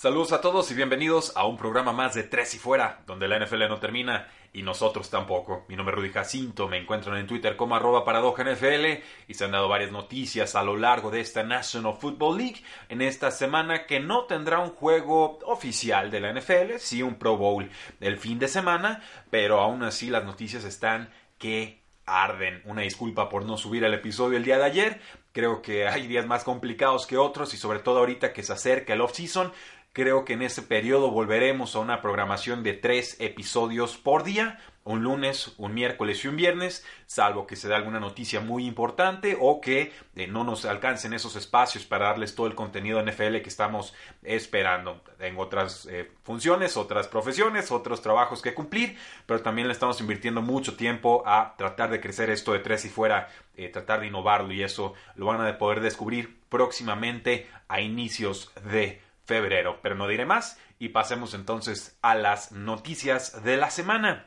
Saludos a todos y bienvenidos a un programa más de Tres y Fuera, donde la NFL no termina y nosotros tampoco. Mi nombre es Rudy Jacinto, me encuentran en Twitter como arroba paradoja NFL y se han dado varias noticias a lo largo de esta National Football League en esta semana que no tendrá un juego oficial de la NFL, sí un Pro Bowl el fin de semana, pero aún así las noticias están que arden. Una disculpa por no subir el episodio el día de ayer. Creo que hay días más complicados que otros y sobre todo ahorita que se acerca el off-season. Creo que en ese periodo volveremos a una programación de tres episodios por día, un lunes, un miércoles y un viernes, salvo que se dé alguna noticia muy importante o que eh, no nos alcancen esos espacios para darles todo el contenido NFL que estamos esperando. Tengo otras eh, funciones, otras profesiones, otros trabajos que cumplir, pero también le estamos invirtiendo mucho tiempo a tratar de crecer esto de tres y fuera, eh, tratar de innovarlo y eso lo van a poder descubrir próximamente a inicios de febrero. Pero no diré más y pasemos entonces a las noticias de la semana.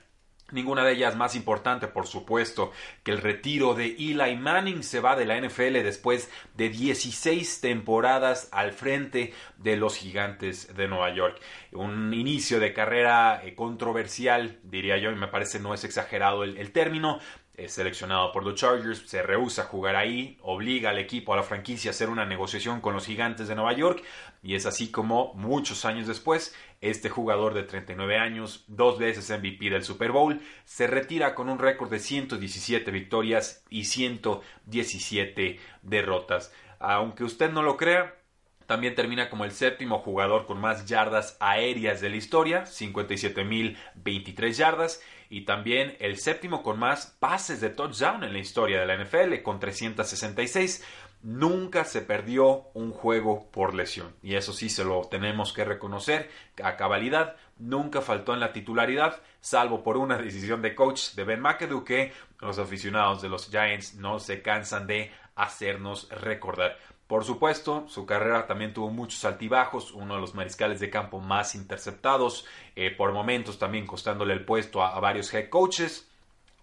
Ninguna de ellas más importante, por supuesto, que el retiro de Eli Manning se va de la NFL después de 16 temporadas al frente de los gigantes de Nueva York. Un inicio de carrera eh, controversial, diría yo, y me parece no es exagerado el, el término, es seleccionado por los Chargers, se rehúsa a jugar ahí, obliga al equipo, a la franquicia a hacer una negociación con los gigantes de Nueva York y es así como muchos años después este jugador de 39 años, dos veces MVP del Super Bowl, se retira con un récord de 117 victorias y 117 derrotas. Aunque usted no lo crea, también termina como el séptimo jugador con más yardas aéreas de la historia, 57.023 yardas, y también el séptimo con más pases de touchdown en la historia de la NFL, con 366. Nunca se perdió un juego por lesión. Y eso sí se lo tenemos que reconocer a cabalidad. Nunca faltó en la titularidad, salvo por una decisión de coach de Ben McAdoo que los aficionados de los Giants no se cansan de hacernos recordar. Por supuesto, su carrera también tuvo muchos altibajos, uno de los mariscales de campo más interceptados, eh, por momentos también costándole el puesto a, varios head coaches.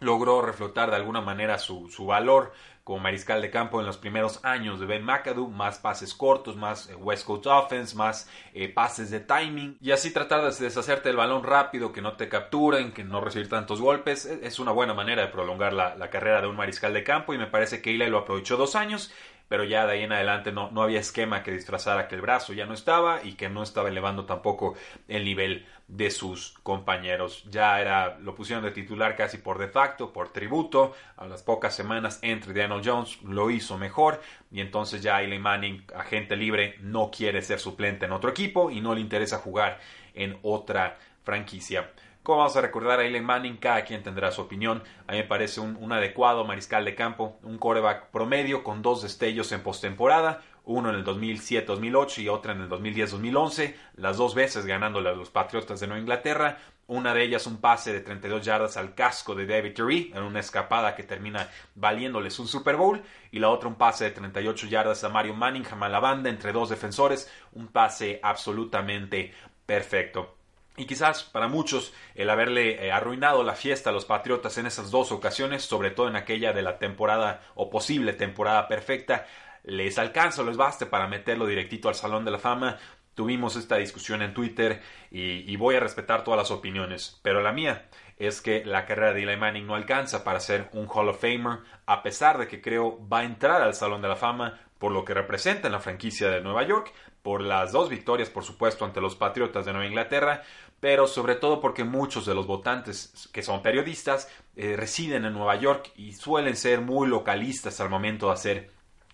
Logró reflotar de alguna manera su, su, valor como mariscal de campo en los primeros años de Ben McAdoo, más pases cortos, más eh, West Coast offense, más eh, pases de timing y así tratar de deshacerte del balón rápido, que no te capturen, que no recibir tantos golpes. Es una buena manera de prolongar la, la carrera de un mariscal de campo y me parece que Eli lo aprovechó dos años pero ya de ahí en adelante no, no había esquema que disfrazara que el brazo ya no estaba y que no estaba elevando tampoco el nivel de sus compañeros. Ya era, lo pusieron de titular casi por de facto, por tributo. A las pocas semanas entre Daniel Jones lo hizo mejor y entonces ya Eli Manning, agente libre, no quiere ser suplente en otro equipo y no le interesa jugar en otra franquicia. ¿Cómo vamos a recordar a Eli Manning? Cada quien tendrá su opinión. A mí me parece un, adecuado mariscal de campo, un coreback promedio con dos destellos en postemporada, uno en el 2007-2008 y otra en el 2010-2011, las dos veces ganándole a los Patriotas de Nueva Inglaterra. Una de ellas un pase de 32 yardas al casco de David Tyree en una escapada que termina valiéndoles un Super Bowl. Y la otra un pase de 38 yardas a Mario Manningham a la banda entre dos defensores. Un pase absolutamente perfecto. Y quizás para muchos el haberle eh, arruinado la fiesta a los Patriotas en esas dos ocasiones, sobre todo en aquella de la temporada o posible temporada perfecta, les alcanza o les baste para meterlo directito al Salón de la Fama. Tuvimos esta discusión en Twitter y, y voy a respetar todas las opiniones, pero la mía es que la carrera de Eli Manning no alcanza para ser un Hall of Famer, a pesar de que creo va a entrar al Salón de la Fama por lo que representa en la franquicia de Nueva York, por las dos victorias, por supuesto, ante los Patriotas de Nueva Inglaterra, pero sobre todo porque muchos de los votantes que son periodistas eh, residen en Nueva York y suelen ser muy localistas al momento de hacer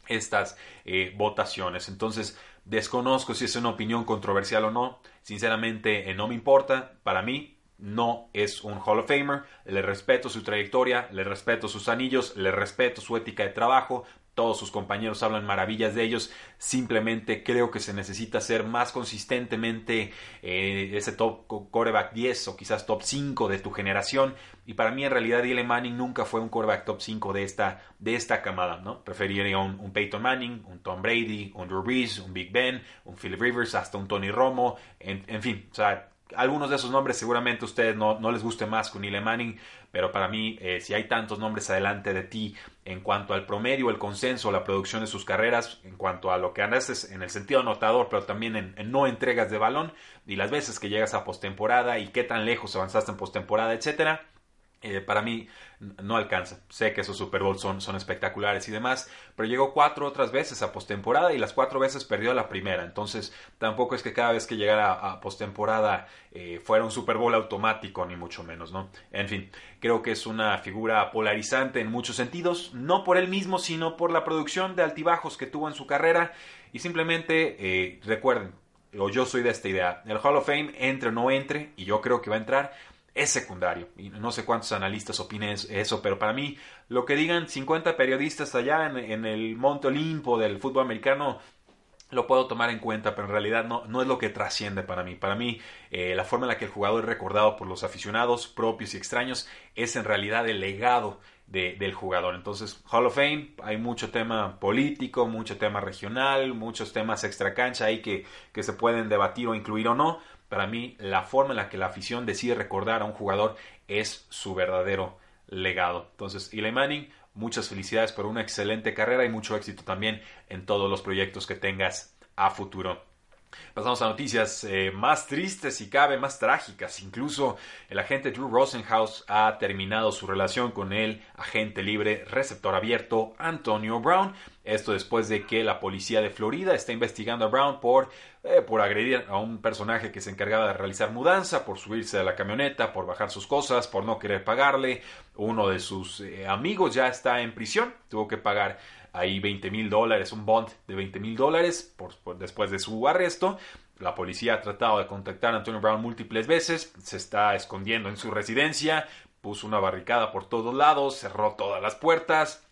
estas eh, votaciones. Entonces, desconozco si es una opinión controversial o no. Sinceramente, eh, no me importa. Para mí, no es un Hall of Famer, le respeto su trayectoria, le respeto sus anillos, le respeto su ética de trabajo, todos sus compañeros hablan maravillas de ellos, simplemente creo que se necesita ser más consistentemente eh, ese top quarterback 10 o quizás top 5 de tu generación y para mí en realidad Eli Manning nunca fue un quarterback top 5 de esta, de esta camada, ¿no? Preferiría un, un, Peyton Manning, un Tom Brady, un Drew Brees, un Big Ben, un Philip Rivers, hasta un Tony Romo, en, en fin, o sea, algunos de esos nombres seguramente a ustedes no, no les guste más con Eli Manning, pero para mí, eh, si hay tantos nombres adelante de ti en cuanto al promedio, el consenso, la producción de sus carreras, en cuanto a lo que haces en el sentido anotador, pero también en, no entregas de balón, y las veces que llegas a postemporada y qué tan lejos avanzaste en postemporada, etcétera, eh, para mí no alcanza. Sé que esos Super Bowls son, espectaculares y demás, pero llegó cuatro otras veces a postemporada y las cuatro veces perdió la primera. Entonces tampoco es que cada vez que llegara a, postemporada eh, fuera un Super Bowl automático, ni mucho menos, ¿no? En fin, creo que es una figura polarizante en muchos sentidos, no por él mismo, sino por la producción de altibajos que tuvo en su carrera. Y simplemente eh, recuerden, o yo soy de esta idea, el Hall of Fame entre o no entre, y yo creo que va a entrar es secundario. Y no sé cuántos analistas opinen eso, pero para mí lo que digan 50 periodistas allá en, el Monte Olimpo del fútbol americano lo puedo tomar en cuenta, pero en realidad no, no es lo que trasciende para mí. Para mí, eh, la forma en la que el jugador es recordado por los aficionados propios y extraños es en realidad el legado del jugador. Entonces, Hall of Fame, hay mucho tema político, mucho tema regional, muchos temas extra cancha ahí que, que se pueden debatir o incluir o no, para mí, la forma en la que la afición decide recordar a un jugador es su verdadero legado. Entonces, Eli Manning, muchas felicidades por una excelente carrera y mucho éxito también en todos los proyectos que tengas a futuro. Pasamos a noticias eh, más tristes y cabe, más trágicas. Incluso el agente Drew Rosenhaus ha terminado su relación con el agente libre receptor abierto Antonio Brown. Esto después de que la policía de Florida está investigando a Brown por, eh, por agredir a un personaje que se encargaba de realizar mudanza, por subirse a la camioneta, por bajar sus cosas, por no querer pagarle. Uno de sus eh, amigos ya está en prisión, tuvo que pagar ahí 20 mil dólares, un bond de 20 mil dólares por, después de su arresto. La policía ha tratado de contactar a Antonio Brown múltiples veces, se está escondiendo en su residencia, puso una barricada por todos lados, cerró todas las puertas,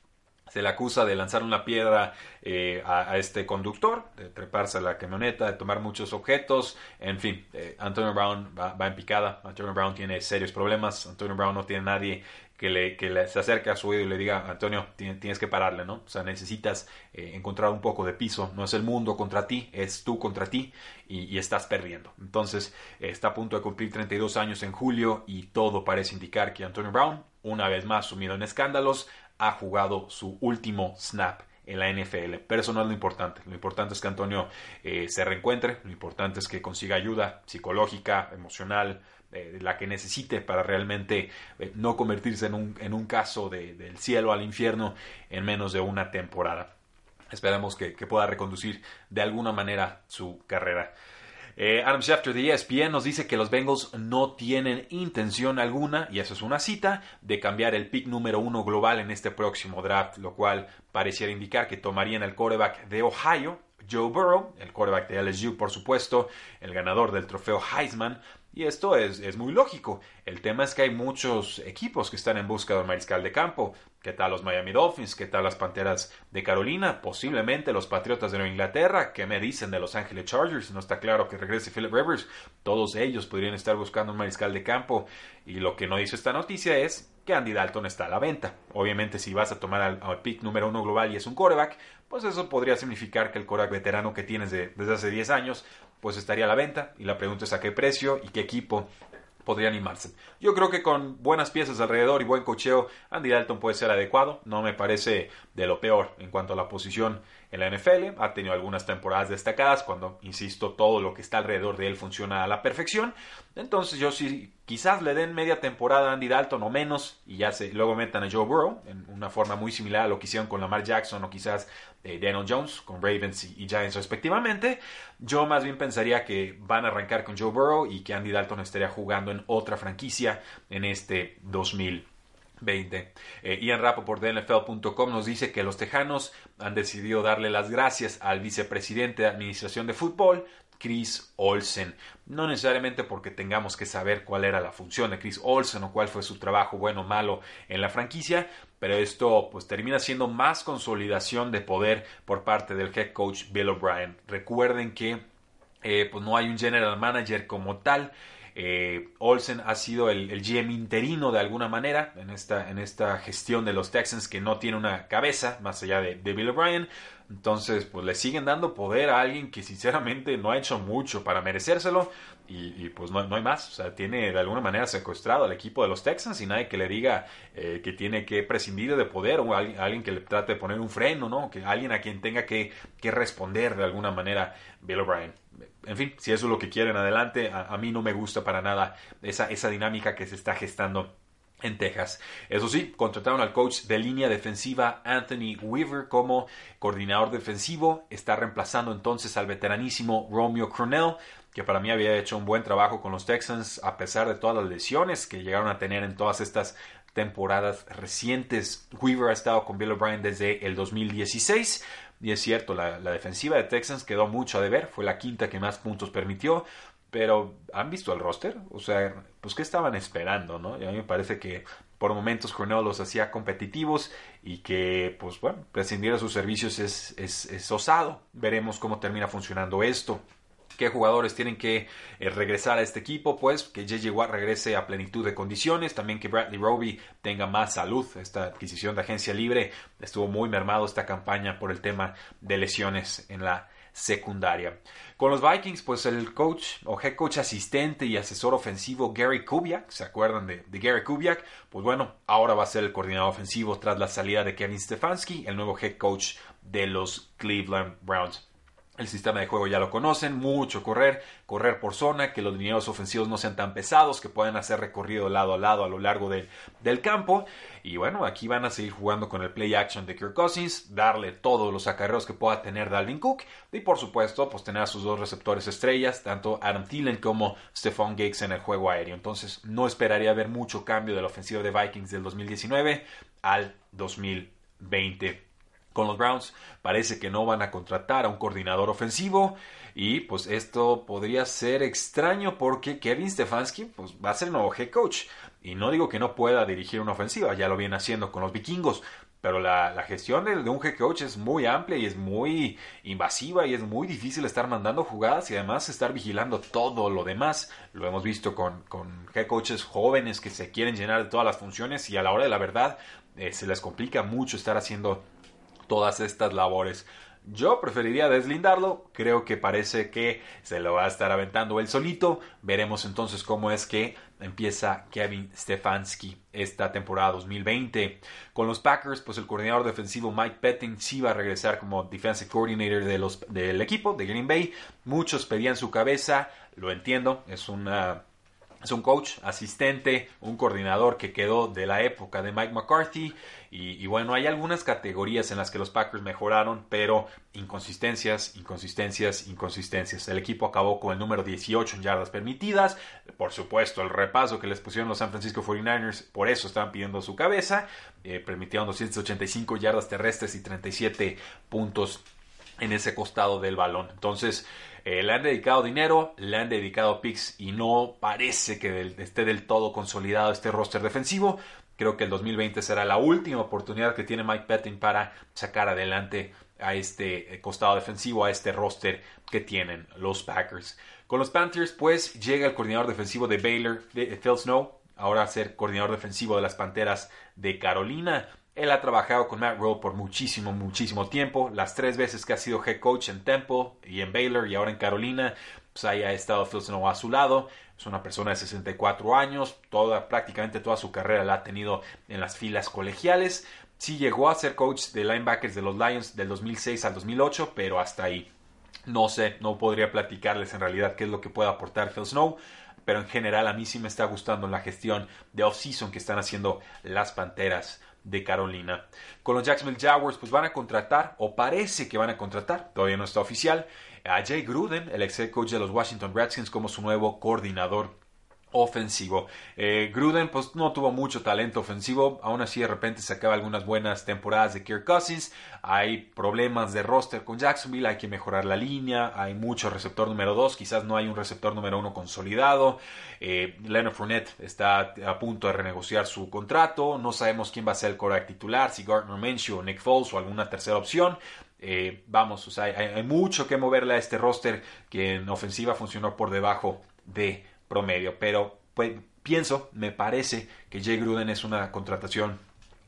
se le acusa de lanzar una piedra eh, a, este conductor, de treparse a la camioneta, de tomar muchos objetos, en fin, eh, Antonio Brown va, en picada, Antonio Brown tiene serios problemas, Antonio Brown no tiene nadie que, le, se acerque a su oído y le diga, Antonio, tienes que pararle, ¿no? O sea, necesitas eh, encontrar un poco de piso. No es el mundo contra ti, es tú contra ti y, estás perdiendo. Entonces, está a punto de cumplir 32 años en julio y todo parece indicar que Antonio Brown, una vez más sumido en escándalos, ha jugado su último snap en la NFL. Pero eso no es lo importante. Lo importante es que Antonio eh, se reencuentre. Lo importante es que consiga ayuda psicológica, emocional, eh, la que necesite para realmente eh, no convertirse en un, en un caso de, del cielo al infierno en menos de una temporada. Esperamos que, pueda reconducir de alguna manera su carrera. Eh, Adam Schefter de ESPN nos dice que los Bengals no tienen intención alguna, y eso es una cita, de cambiar el pick número uno global en este próximo draft, lo cual pareciera indicar que tomarían el quarterback de Ohio, Joe Burrow, el quarterback de LSU, por supuesto, el ganador del trofeo Heisman, y esto es, es, muy lógico. El tema es que hay muchos equipos que están en busca de un mariscal de campo. ¿Qué tal los Miami Dolphins? ¿Qué tal las Panteras de Carolina? Posiblemente los Patriotas de Nueva Inglaterra. ¿Qué me dicen de Los Ángeles Chargers? No está claro que regrese Philip Rivers. Todos ellos podrían estar buscando un mariscal de campo. Y lo que no dice esta noticia es que Andy Dalton está a la venta. Obviamente, si vas a tomar al, pick número uno global y es un coreback, pues eso podría significar que el coreback veterano que tienes desde hace 10 años pues estaría a la venta y la pregunta es a qué precio y qué equipo podría animarse. Yo creo que con buenas piezas alrededor y buen cocheo, Andy Dalton puede ser adecuado. No me parece de lo peor en cuanto a la posición en la NFL. Ha tenido algunas temporadas destacadas cuando, insisto, todo lo que está alrededor de él funciona a la perfección. Entonces yo sí, quizás le den media temporada a Andy Dalton o menos y ya se, luego metan a Joe Burrow en una forma muy similar a lo que hicieron con Lamar Jackson o quizás eh, Daniel Jones con Ravens y, Giants respectivamente. Yo más bien pensaría que van a arrancar con Joe Burrow y que Andy Dalton estaría jugando en otra franquicia en este 2000. 20. Eh, Ian Rapoport de NFL.com nos dice que los Tejanos han decidido darle las gracias al vicepresidente de Administración de Fútbol, Chris Olsen. No necesariamente porque tengamos que saber cuál era la función de Chris Olsen o cuál fue su trabajo bueno o malo en la franquicia, pero esto pues termina siendo más consolidación de poder por parte del head coach Bill O'Brien. Recuerden que eh, pues no hay un general manager como tal. Eh, Olsen ha sido el, GM interino de alguna manera en esta, en esta gestión de los Texans que no tiene una cabeza más allá de Bill O'Brien. Entonces, pues le siguen dando poder a alguien que sinceramente no ha hecho mucho para merecérselo y, pues no, hay más. O sea, tiene de alguna manera secuestrado al equipo de los Texans y nadie que le diga eh, que tiene que prescindir de poder o alguien, que le trate de poner un freno, ¿no? Que alguien a quien tenga que, responder de alguna manera Bill O'Brien. En fin, si eso es lo que quieren adelante, a, a mí no me gusta para nada esa, esa dinámica que se está gestando en Texas. Eso sí, contrataron al coach de línea defensiva Anthony Weaver como coordinador defensivo. Está reemplazando entonces al veteranísimo Romeo Cornell, que para mí había hecho un buen trabajo con los Texans a pesar de todas las lesiones que llegaron a tener en todas estas temporadas recientes. Weaver ha estado con Bill O'Brien desde el 2016. Y es cierto, la, defensiva de Texans quedó mucho a deber. Fue la quinta que más puntos permitió. Pero, ¿han visto el roster? O sea, pues, ¿qué estaban esperando, no? Y a mí me parece que por momentos Cornell los hacía competitivos y que, pues, bueno, prescindir de sus servicios es, es, osado. Veremos cómo termina funcionando esto qué jugadores tienen que eh, regresar a este equipo, pues que JJ Watt regrese a plenitud de condiciones, también que Bradley Roby tenga más salud. Esta adquisición de agencia libre estuvo muy mermado esta campaña por el tema de lesiones en la secundaria. Con los Vikings, pues el coach o head coach asistente y asesor ofensivo Gary Kubiak, ¿se acuerdan de, Gary Kubiak? Pues bueno, ahora va a ser el coordinador ofensivo tras la salida de Kevin Stefanski, el nuevo head coach de los Cleveland Browns. El sistema de juego ya lo conocen, mucho correr, correr por zona, que los lineados ofensivos no sean tan pesados, que puedan hacer recorrido lado a lado a lo largo del campo. Y bueno, aquí van a seguir jugando con el play action de Kirk Cousins, darle todos los acarreos que pueda tener Dalvin Cook y por supuesto, pues tener a sus dos receptores estrellas, tanto Adam Thielen como Stephon Giggs en el juego aéreo. Entonces, no esperaría ver mucho cambio de la ofensiva de Vikings del 2019 al 2020 con los Browns. Parece que no van a contratar a un coordinador ofensivo y pues esto podría ser extraño porque Kevin Stefanski pues va a ser el nuevo head coach y no digo que no pueda dirigir una ofensiva, ya lo viene haciendo con los vikingos, pero la, gestión de, un head coach es muy amplia y es muy invasiva y es muy difícil estar mandando jugadas y además estar vigilando todo lo demás. Lo hemos visto con, con head coaches jóvenes que se quieren llenar de todas las funciones y a la hora de la verdad eh, se les complica mucho estar haciendo todas estas labores. Yo preferiría deslindarlo, creo que parece que se lo va a estar aventando él solito. Veremos entonces cómo es que empieza Kevin Stefanski esta temporada 2020. Con los Packers, pues el coordinador defensivo Mike Petting sí va a regresar como defensive coordinator de los, del equipo de Green Bay. Muchos pedían su cabeza, lo entiendo, es una es un coach, asistente, un coordinador que quedó de la época de Mike McCarthy. Y, bueno, hay algunas categorías en las que los Packers mejoraron, pero inconsistencias, inconsistencias, inconsistencias. El equipo acabó con el número 18 en yardas permitidas. Por supuesto, el repaso que les pusieron los San Francisco 49ers, por eso estaban pidiendo su cabeza. Eh, permitieron 285 yardas terrestres y 37 puntos en ese costado del balón. Entonces, eh, le han dedicado dinero, le han dedicado picks y no parece que esté del todo consolidado este roster defensivo. Creo que el 2020 será la última oportunidad que tiene Mike Petting para sacar adelante a este eh, costado defensivo, a este roster que tienen los Packers. Con los Panthers, pues llega el coordinador defensivo de Baylor, Phil Snow, ahora ser coordinador defensivo de las Panteras de Carolina. Él ha trabajado con Matt Rule por muchísimo, muchísimo tiempo. Las tres veces que ha sido head coach en Temple y en Baylor y ahora en Carolina, pues ahí ha estado Phil Snow a su lado. Es una persona de 64 años, toda, prácticamente toda su carrera la ha tenido en las filas colegiales. Sí llegó a ser coach de linebackers de los Lions del 2006 al 2008, pero hasta ahí. No sé, no podría platicarles en realidad qué es lo que puede aportar Phil Snow, pero en general a mí sí me está gustando la gestión de off-season que están haciendo las Panteras de Carolina. Con los Jacksonville Jaguars, pues van a contratar, o parece que van a contratar, todavía no está oficial, a Jay Gruden, el ex coach de los Washington Redskins, como su nuevo coordinador ofensivo. Eh, Gruden pues no tuvo mucho talento ofensivo, aún así de repente sacaba algunas buenas temporadas de Kirk Cousins, hay problemas de roster con Jacksonville, hay que mejorar la línea, hay mucho receptor número 2, quizás no hay un receptor número 1 consolidado, eh, Leonard Fournette está a punto de renegociar su contrato, no sabemos quién va a ser el coreback titular, si Gardner Minshew, Nick Foles o alguna tercera opción, eh, vamos, o hay, hay mucho que moverle a este roster que en ofensiva funcionó por debajo de promedio. Pero pues, pienso, me parece que Jay Gruden es una contratación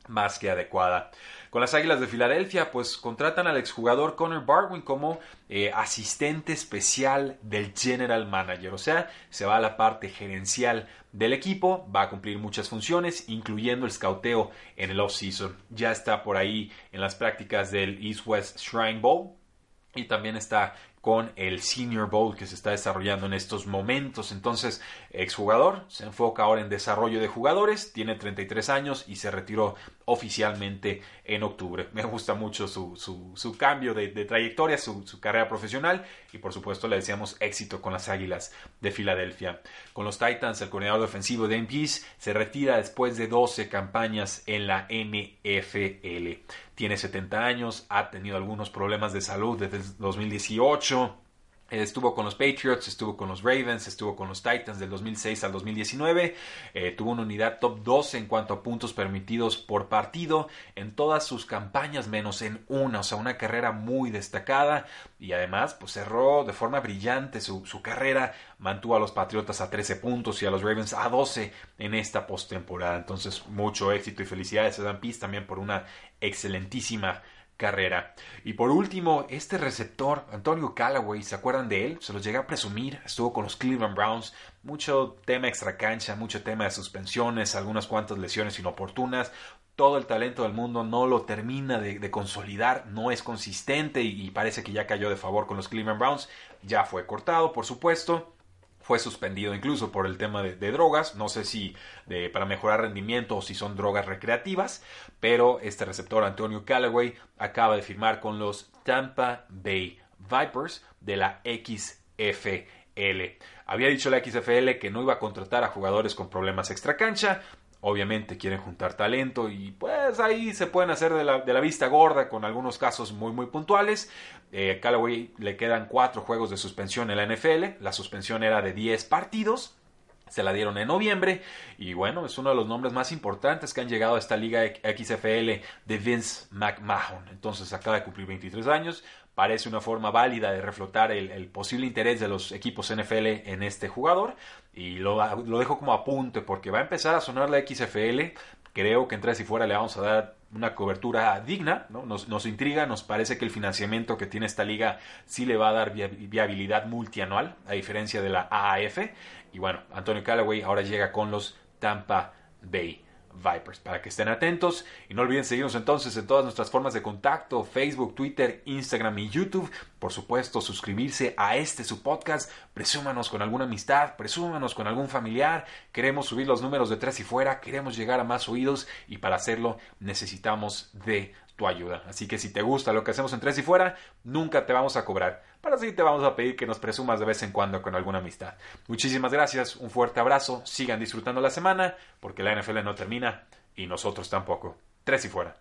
más que adecuada. Con las Águilas de Filadelfia, pues contratan al exjugador Connor Barwin como eh, asistente especial del general manager, o sea, se va a la parte gerencial del equipo, va a cumplir muchas funciones, incluyendo el scouteo en el off-season. Ya está por ahí en las prácticas del East West Shrine Bowl y también está con el Senior Bowl que se está desarrollando en estos momentos. Entonces, exjugador, se enfoca ahora en desarrollo de jugadores, tiene 33 años y se retiró oficialmente en octubre. Me gusta mucho su, su, cambio de, trayectoria, su, su, carrera profesional y por supuesto le deseamos éxito con las Águilas de Filadelfia. Con los Titans, el coordinador ofensivo de Peace se retira después de 12 campañas en la NFL. Tiene 70 años, ha tenido algunos problemas de salud desde 2018 Estuvo con los Patriots, estuvo con los Ravens, estuvo con los Titans del 2006 al 2019. Eh, tuvo una unidad top 12 en cuanto a puntos permitidos por partido en todas sus campañas, menos en una. O sea, una carrera muy destacada. Y además, pues cerró de forma brillante su, su carrera. Mantuvo a los Patriotas a 13 puntos y a los Ravens a 12 en esta postemporada. Entonces, mucho éxito y felicidades a Dan Pease también por una excelentísima carrera. Y por último, este receptor, Antonio Callaway, ¿se acuerdan de él? Se los llegué a presumir, estuvo con los Cleveland Browns, mucho tema extra cancha, mucho tema de suspensiones, algunas cuantas lesiones inoportunas, todo el talento del mundo no lo termina de, consolidar, no es consistente y, y parece que ya cayó de favor con los Cleveland Browns, ya fue cortado, por supuesto fue suspendido incluso por el tema de, drogas, no sé si para mejorar rendimiento o si son drogas recreativas, pero este receptor Antonio Callaway acaba de firmar con los Tampa Bay Vipers de la XFL. Había dicho la XFL que no iba a contratar a jugadores con problemas extracancha, obviamente quieren juntar talento y pues ahí se pueden hacer de la, vista gorda con algunos casos muy muy puntuales. Eh, Callaway le quedan cuatro juegos de suspensión en la NFL, la suspensión era de 10 partidos. Se la dieron en noviembre y bueno, es uno de los nombres más importantes que han llegado a esta liga XFL de Vince McMahon. Entonces acaba de cumplir 23 años, parece una forma válida de reflotar el, posible interés de los equipos NFL en este jugador. Y lo, dejo como apunte porque va a empezar a sonar la XFL. Creo que entre si fuera le vamos a dar una cobertura digna, nos, nos, intriga, nos parece que el financiamiento que tiene esta liga sí le va a dar viabilidad multianual, a diferencia de la AAF. Y bueno, Antonio Callaway ahora llega con los Tampa Bay Vipers. Para que estén atentos y no olviden seguirnos entonces en todas nuestras formas de contacto, Facebook, Twitter, Instagram y YouTube. Por supuesto, suscribirse a este su podcast. Presúmanos con alguna amistad, presúmanos con algún familiar. Queremos subir los números de tres y fuera, queremos llegar a más oídos y para hacerlo necesitamos de tu ayuda. Así que si te gusta lo que hacemos en Tres y Fuera, nunca te vamos a cobrar. Para así te vamos a pedir que nos presumas de vez en cuando con alguna amistad. Muchísimas gracias, un fuerte abrazo, sigan disfrutando la semana, porque la NFL no termina y nosotros tampoco. Tres y Fuera.